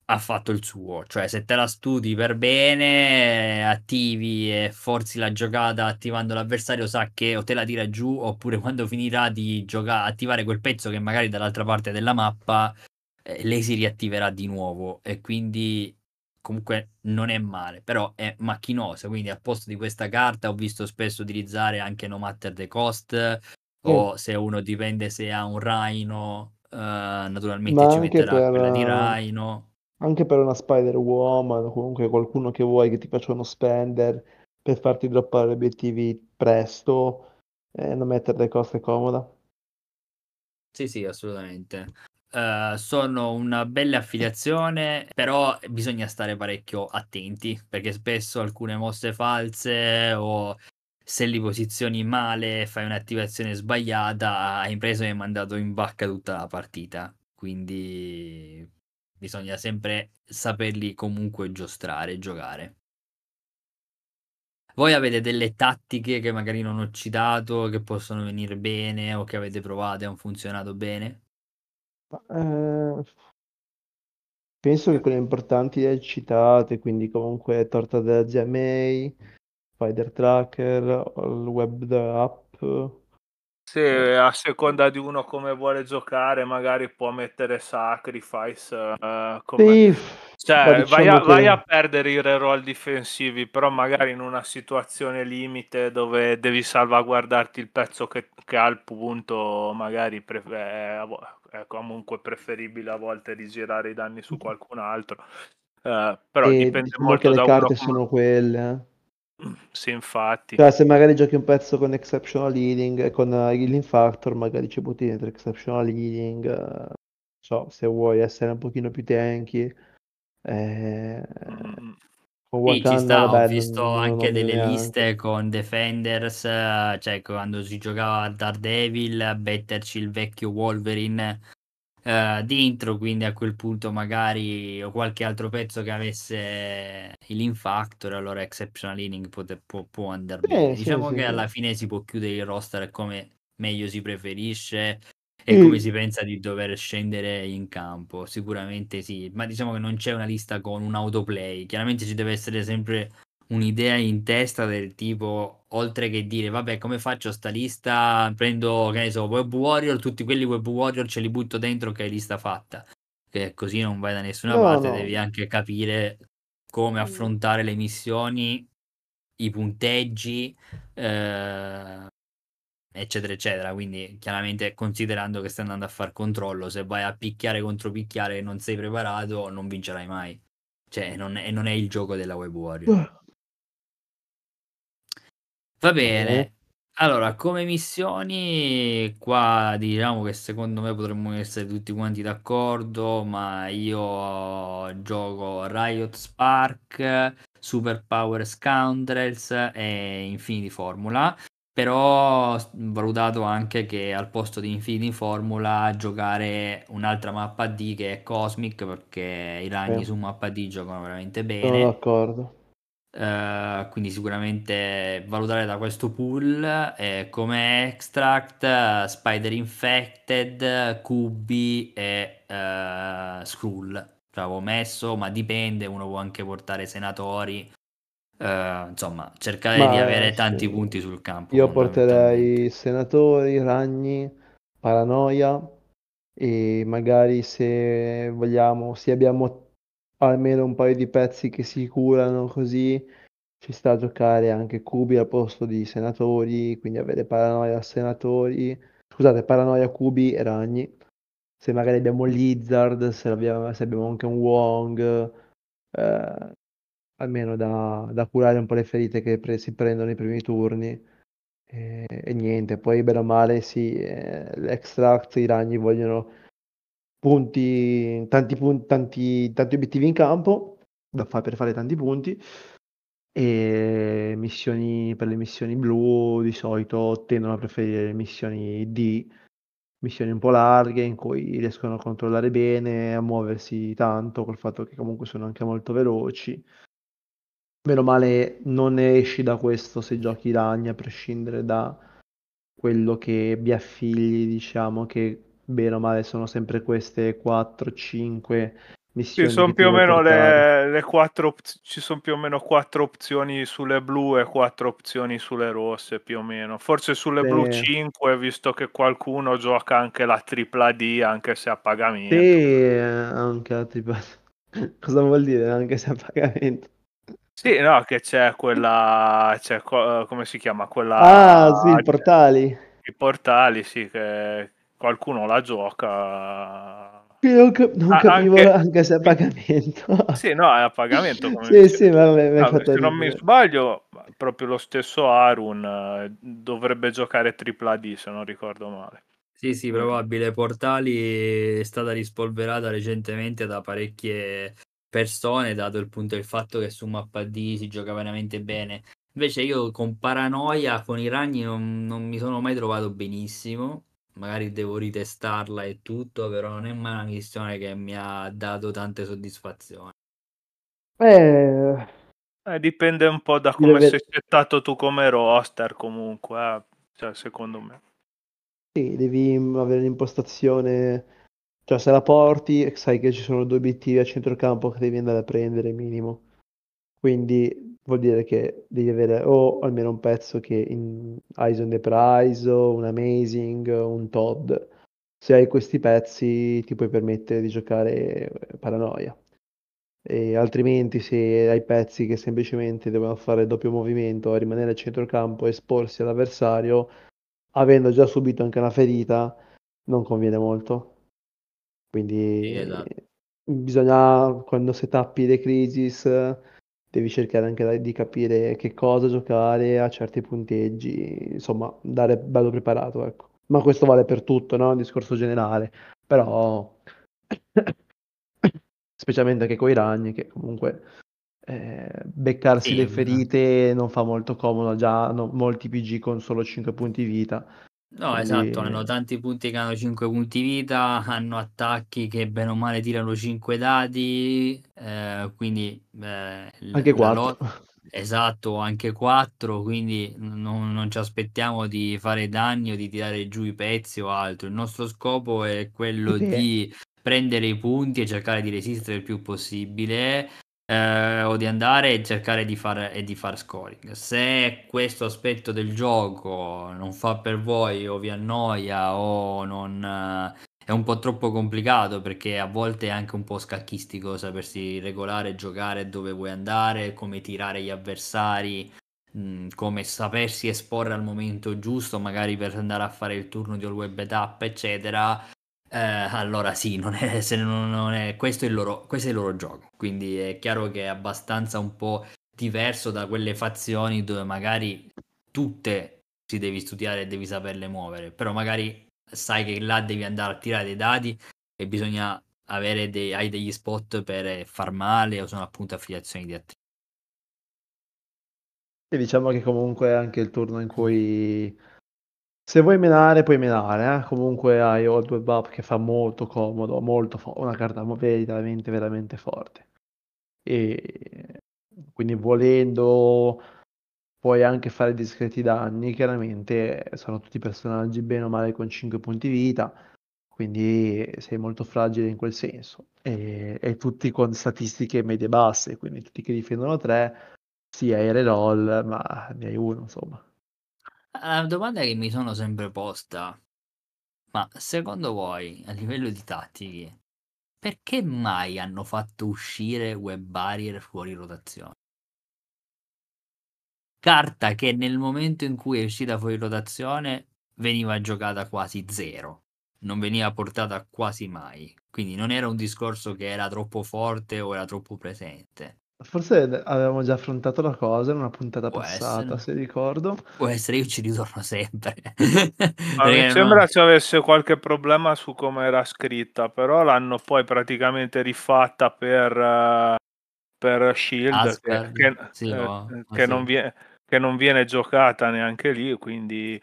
ha fatto il suo, cioè se te la studi per bene, attivi e forzi la giocata attivando l'avversario, sa che o te la tira giù oppure quando finirà di giocare, attivare quel pezzo che magari dall'altra parte della mappa, eh, lei si riattiverà di nuovo. E quindi comunque non è male, però è macchinosa, quindi al posto di questa carta ho visto spesso utilizzare anche No Matter the Cost o se uno dipende se ha un Rhino, uh, naturalmente Ma ci metterà per... quella di Rhino anche per una Spider-Woman o comunque qualcuno che vuoi che ti faccia uno spender per farti droppare obiettivi presto e non mettere le cose comoda. Sì, sì, assolutamente. Uh, sono una bella affiliazione, però bisogna stare parecchio attenti perché spesso alcune mosse false o se li posizioni male, fai un'attivazione sbagliata, hai preso e hai mandato in bacca tutta la partita. Quindi bisogna sempre saperli comunque giostrare giocare. Voi avete delle tattiche che magari non ho citato, che possono venire bene o che avete provato e hanno funzionato bene? Eh, penso che quelle importanti le citate, quindi comunque Torta della May, Spider Tracker, il web app. Sì, a seconda di uno come vuole giocare, magari può mettere sacrifice. Uh, come... Sì, cioè, diciamo vai, a, che... vai, a, perdere i reroll difensivi, però magari in una situazione limite dove devi salvaguardarti il pezzo che, che ha il punto, magari pre- è, è, comunque preferibile a volte rigirare i danni su qualcun altro. Uh, però e dipende diciamo molto che le carte come... sono quelle. Eh. Sì, infatti. Cioè, se magari giochi un pezzo con exceptional healing, con uh, healing factor, magari ci butti dentro exceptional healing. Uh, so, se vuoi essere un pochino più tanky. Eh, mm. Sì, ci sta, vabbè, ho visto non, anche non delle neanche. liste con Defenders, cioè quando si giocava a Daredevil, metterci il vecchio Wolverine uh, dentro, quindi a quel punto magari o qualche altro pezzo che avesse il in factor, allora exceptional healing pote- può, può andare eh, bene. Sì, diciamo sì, che sì. alla fine si può chiudere il roster come meglio si preferisce e come si pensa di dover scendere in campo. Sicuramente sì, ma diciamo che non c'è una lista con un autoplay. Chiaramente ci deve essere sempre un'idea in testa del tipo, oltre che dire, vabbè, come faccio sta lista? Prendo, che ne so, Web Warrior, tutti quelli Web Warrior ce li butto dentro che è lista fatta. Che così non vai da nessuna no, parte, no. devi anche capire come affrontare le missioni, i punteggi, eh, eccetera, eccetera. Quindi, chiaramente, considerando che stai andando a far controllo, se vai a picchiare contro picchiare e non sei preparato, non vincerai mai. Cioè, non è, non è il gioco della Web Warrior. Va bene. Allora, come missioni, qua diciamo che secondo me potremmo essere tutti quanti d'accordo, ma io gioco Riot Spark, Super Power Scoundrels e Infinity Formula. Però ho valutato anche che al posto di Infinity Formula giocare un'altra mappa D che è Cosmic perché i ragni sì. su mappa D giocano veramente bene. Sono d'accordo. Uh, quindi sicuramente valutare da questo pool eh, come extract Spider Infected, Kubi e uh, Skrull cioè, avevo messo ma dipende uno può anche portare senatori. Uh, insomma cercare ma di avere sì. tanti punti sul campo io porterei senatori, ragni paranoia e magari se vogliamo se abbiamo almeno un paio di pezzi che si curano così ci sta a giocare anche Cubi al posto di senatori, quindi avere paranoia senatori, scusate, paranoia Cubi e ragni. Se magari abbiamo Lizard, se abbiamo, se abbiamo anche un Wong, eh, almeno da, da, curare un po' le ferite che pre- si prendono nei primi turni. E, e niente, poi bene o male sì, eh, l'extract, i ragni vogliono punti, tanti, tanti, tanti obiettivi in campo da fare per fare tanti punti e missioni per le missioni blu di solito tendono a preferire missioni D, missioni un po' larghe in cui riescono a controllare bene, a muoversi tanto, col fatto che comunque sono anche molto veloci. Meno male non ne esci da questo se giochi ragni, a prescindere da quello che vi affigli, diciamo, che bene o male sono sempre queste 4-5 missioni. Ci sono più o meno le, le, quattro, ci sono più o meno 4 opzioni sulle blu e 4 opzioni sulle rosse, più o meno. Forse sulle Beh. blu 5, visto che qualcuno gioca anche la tripla D, anche se a pagamento. Sì, anche la tripla D. Cosa vuol dire anche se a pagamento? Sì, no, che c'è quella, c'è, come si chiama? Quella... Ah, sì, i portali. I portali, sì, che, qualcuno la gioca. non, cap- non ah, capivo anche... anche... se è a pagamento. Sì, no, è a pagamento. Come sì, sì, me, me no, se non mi sbaglio, proprio lo stesso Arun uh, dovrebbe giocare tripla D, se non ricordo male. Sì, sì, probabile. Portali è stata rispolverata recentemente da parecchie persone, dato il punto del fatto che su mappa D si gioca veramente bene. Invece io con Paranoia, con i ragni non, non mi sono mai trovato benissimo magari devo ritestarla e tutto, però non è mai una missione che mi ha dato tante soddisfazioni. Eh, eh, dipende un po' da come sei settato tu come roster comunque, eh. cioè, secondo me. Sì, devi avere un'impostazione, cioè se la porti sai che ci sono due obiettivi a centrocampo che devi andare a prendere minimo. Quindi vuol dire che devi avere o almeno un pezzo che in on the Prize, un Amazing, un Todd. Se hai questi pezzi ti puoi permettere di giocare eh, Paranoia. E altrimenti se hai pezzi che semplicemente devono fare doppio movimento, rimanere a centrocampo e esporsi all'avversario, avendo già subito anche una ferita, non conviene molto. Quindi sì, esatto. bisogna, quando setappi le crisis devi cercare anche di capire che cosa giocare a certi punteggi, insomma, dare bello preparato, ecco. Ma questo vale per tutto, no? Un discorso generale. Però, specialmente anche con i ragni, che comunque eh, beccarsi sì, le ferite non fa molto comodo, già no, molti PG con solo 5 punti vita No, Quindi... esatto, hanno tanti punti che hanno 5 punti vita, hanno attacchi che bene o male tirano 5 dadi, eh, quindi... Eh, anche 4. Lot... Esatto, anche 4, quindi non, non, ci aspettiamo di fare danni o di tirare giù i pezzi o altro. Il nostro scopo è quello sì. di prendere i punti e cercare di resistere il più possibile eh, o di andare e cercare di fare e di far scoring. Se questo aspetto del gioco non fa per voi o vi annoia o non eh, è un po' troppo complicato perché a volte è anche un po' scacchistico sapersi regolare, giocare dove vuoi andare, come tirare gli avversari, mm, come sapersi esporre al momento giusto, magari per andare a fare il turno di all web up, eccetera eh, allora sì, non è, se non, non è, questo, è il loro, questo è il loro gioco, quindi è chiaro che è abbastanza un po' diverso da quelle fazioni dove magari tutte si devi studiare e devi saperle muovere, però magari sai che là devi andare a tirare dei dati e bisogna avere dei, hai degli spot per far male o sono appunto affiliazioni di attività. E diciamo che comunque è anche il turno in cui se vuoi menare, puoi menare, eh. Comunque hai Old Up che fa molto comodo, molto fo- una carta veramente, veramente forte. E quindi volendo puoi anche fare discreti danni, chiaramente sono tutti personaggi bene o male con 5 punti vita, quindi sei molto fragile in quel senso. E, e tutti con statistiche medie basse, quindi tutti che difendono 3, sì hai reroll, ma ne hai uno, insomma. La domanda che mi sono sempre posta, ma secondo voi, a livello di tattiche, perché mai hanno fatto uscire Web Barrier fuori rotazione? Carta che nel momento in cui è uscita fuori rotazione veniva giocata quasi zero, non veniva portata quasi mai. Quindi non era un discorso che era troppo forte o era troppo presente. Forse avevamo già affrontato la cosa in una puntata Può passata, essere. se ricordo. Può essere, io ci ritorno sempre. Ma mi sembra no... ci avesse qualche problema su come era scritta, però l'hanno poi praticamente rifatta per, uh, per Shield, Asgard. che, che, sì, eh, oh, che, sì. non viene, che, non viene, giocata neanche lì, quindi...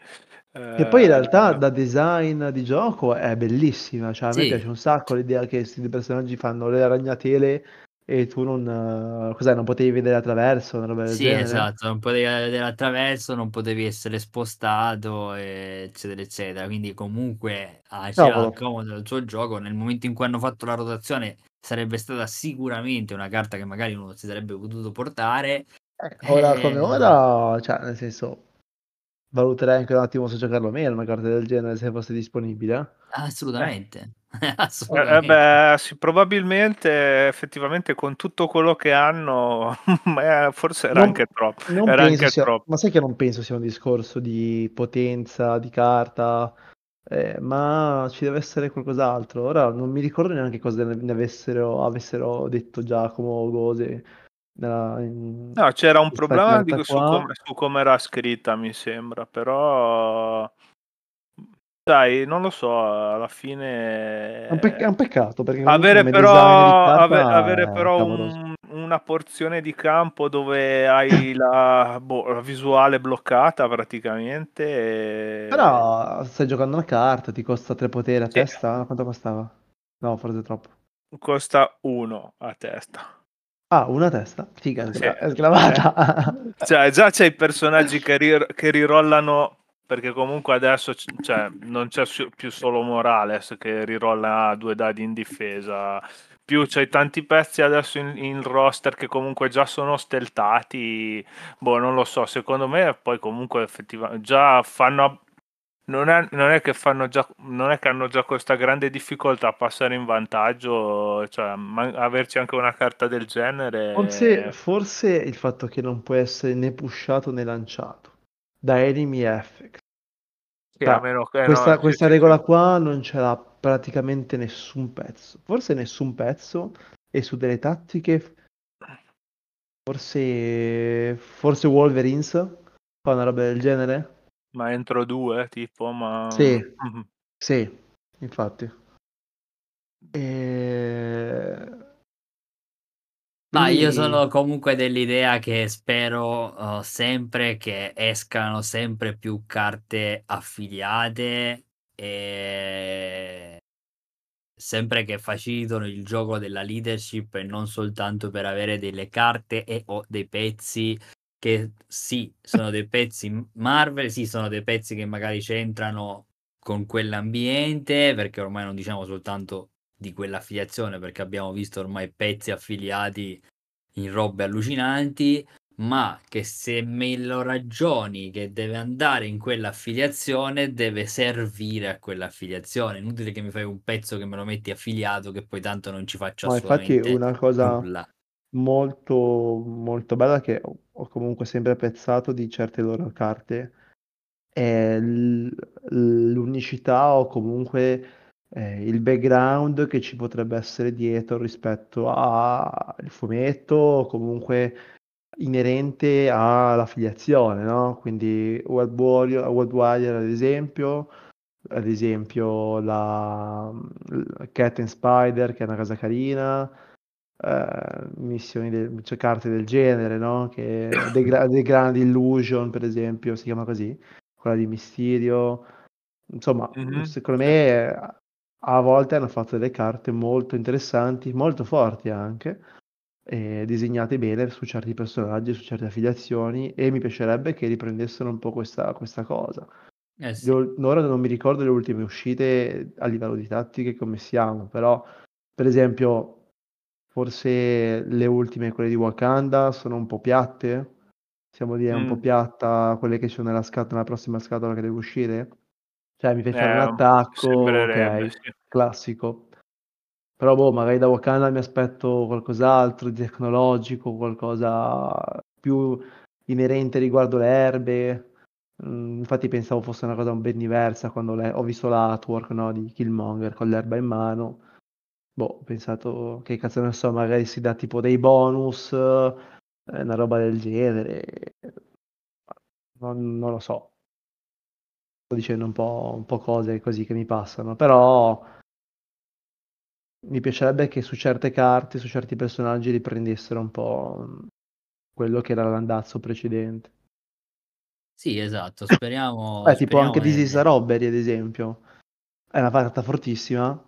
E poi in realtà da design di gioco è bellissima, cioè a me piace un sacco l'idea che questi personaggi fanno le ragnatele e tu non, cos'è, non potevi vedere attraverso, una roba del sì, genere? esatto, non potevi vedere attraverso, non potevi essere spostato, eccetera, eccetera. Quindi comunque ah, c'era no, comodo il suo gioco. Nel momento in cui hanno fatto la rotazione sarebbe stata sicuramente una carta che magari uno si sarebbe potuto portare. Eh, ora come ora, cioè, nel senso, valuterei anche un attimo se giocarlo o meno una carta del genere se fosse disponibile. Eh. Assolutamente. Eh, beh, sì, probabilmente effettivamente con tutto quello che hanno, forse era non, anche troppo. Era anche sia, troppo. Ma sai che non penso sia un discorso di potenza di carta, Eh, ma ci deve essere qualcos'altro. Ora non mi ricordo neanche cosa ne avessero, avessero detto Giacomo o Gose. In, no, c'era un problema su, come, su come era scritta, mi sembra, però dai, non lo so, alla fine... È un, pec- è un peccato perché avere però, ave- avere però un, una porzione di campo dove hai la, boh, la visuale bloccata praticamente. E... Però stai giocando una carta, ti costa tre poteri a sì. testa? Quanto costava? No, forse troppo. Costa uno a testa. Ah, una testa? Figa, sì. è sclavata. cioè, già c'è i personaggi che, ri- che rirollano perché comunque adesso c- cioè, non c'è più solo Morales che rirolla due dadi in difesa. Più c'hai tanti pezzi adesso in, in, roster che comunque già sono steltati. Boh non lo so secondo me poi comunque effettivamente già fanno non è, non è, che fanno già non è che hanno già questa grande difficoltà a passare in vantaggio cioè ma, averci anche una carta del genere forse, forse il fatto che non può essere né pushato né lanciato. Da enemy effect sì, a meno che questa, no, questa regola qua non ce l'ha praticamente nessun pezzo. Forse nessun pezzo e su delle tattiche forse forse Wolverines fa una roba del genere. Ma entro due, tipo, ma... Sì, mm-hmm. sì, infatti. E... Ma io sono comunque dell'idea che spero uh, sempre che escano sempre più carte affiliate e sempre che facilitano il gioco della leadership e non soltanto per avere delle carte e o dei pezzi che sì, sono dei pezzi Marvel, sì, sono dei pezzi che magari c'entrano con quell'ambiente, perché ormai non diciamo soltanto di quell'affiliazione perché abbiamo visto ormai pezzi affiliati in robe allucinanti, ma che se me lo ragioni che deve andare in quell'affiliazione, deve servire a quell'affiliazione. Inutile che mi fai un pezzo che me lo metti affiliato, che poi tanto non ci faccio no, assolutamente infatti una cosa nulla. Molto, molto bella che ho comunque sempre apprezzato di certe loro carte è l'unicità o comunque eh, il background che ci potrebbe essere dietro rispetto al fumetto o comunque inerente all'affiliazione, no? Quindi World Warrior, World Warrior ad esempio, ad esempio la, la Cat and Spider che è una cosa carina, eh, missioni, del, cioè carte del genere, no? Che The, The Grand Illusion per esempio si chiama così, quella di Mysterio. Insomma, mm-hmm. secondo me a volte hanno fatto delle carte molto interessanti, molto forti anche, e disegnate bene su certi personaggi, su certe affiliazioni e mi piacerebbe che riprendessero un po' questa, questa cosa. Eh sì. Io, ora non mi ricordo le ultime uscite a livello di tattiche come siamo, però per esempio forse le ultime, quelle di Wakanda, sono un po' piatte. Siamo dire mm. un po' mm. piatta quelle che sono nella, scatola, nella prossima scatola che deve uscire. Cioè, mi fai fare un eh, attacco, ok, sì. classico. Però boh, magari da Wakanda mi aspetto qualcos'altro di tecnologico, qualcosa più inerente riguardo le erbe. Mm, infatti pensavo fosse una cosa ben diversa quando le... ho visto l'artwork no, di Killmonger con l'erba in mano. Boh, ho pensato che cazzo ne so, magari si dà tipo dei bonus, eh, una roba del genere. Non, non lo so sto dicendo un po', un po' cose così che mi passano, però mi piacerebbe che su certe carte, su certi personaggi riprendessero un po' quello che era l'andazzo precedente. Sì, esatto, speriamo... Eh, tipo anche This is Robbery, ad esempio. È una carta fortissima,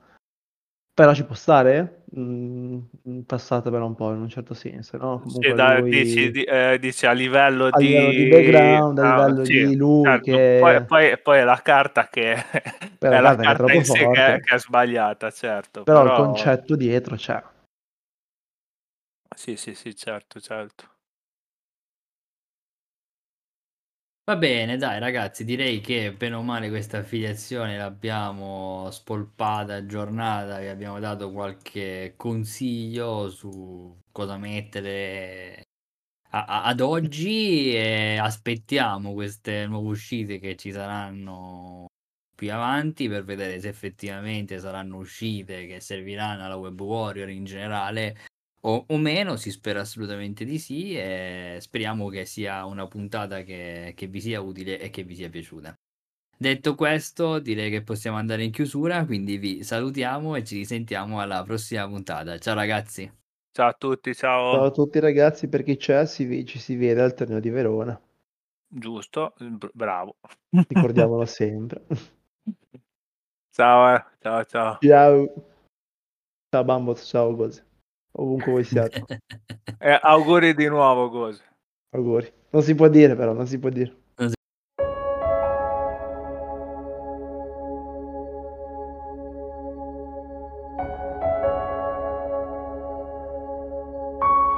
però ci può stare? Mm, passata però un po' in un certo senso, no? Comunque sì, da, lui... dici, di, eh, dici, a livello, a di... livello di background, a ah, livello sì, di lui certo. che... Poi, poi, poi, è la carta che è la, carta, in sé che, che, è sbagliata, certo. Però, però, il concetto dietro c'è. Sì, sì, sì, certo, certo. Va bene, dai ragazzi, direi che bene o male questa affiliazione l'abbiamo spolpata, aggiornata, vi abbiamo dato qualche consiglio su cosa mettere a- a- ad oggi e aspettiamo queste nuove uscite che ci saranno più avanti per vedere se effettivamente saranno uscite che serviranno alla Web Warrior in generale o, o meno, si spera assolutamente di sì e speriamo che sia una puntata che, che vi sia utile e che vi sia piaciuta. Detto questo, direi che possiamo andare in chiusura, quindi vi salutiamo e ci risentiamo alla prossima puntata. Ciao ragazzi. Ciao a tutti, ciao. Ciao a tutti ragazzi, per chi c'è si, ci si vede al torneo di Verona. Giusto, bravo. Ricordiamolo sempre. Ciao, eh. ciao, ciao. Ciao. Ciao Bambot, ciao Gozi. Ovunque voi siate. eh, auguri di nuovo, Gozi. Auguri. Non si può dire però, non si può dire.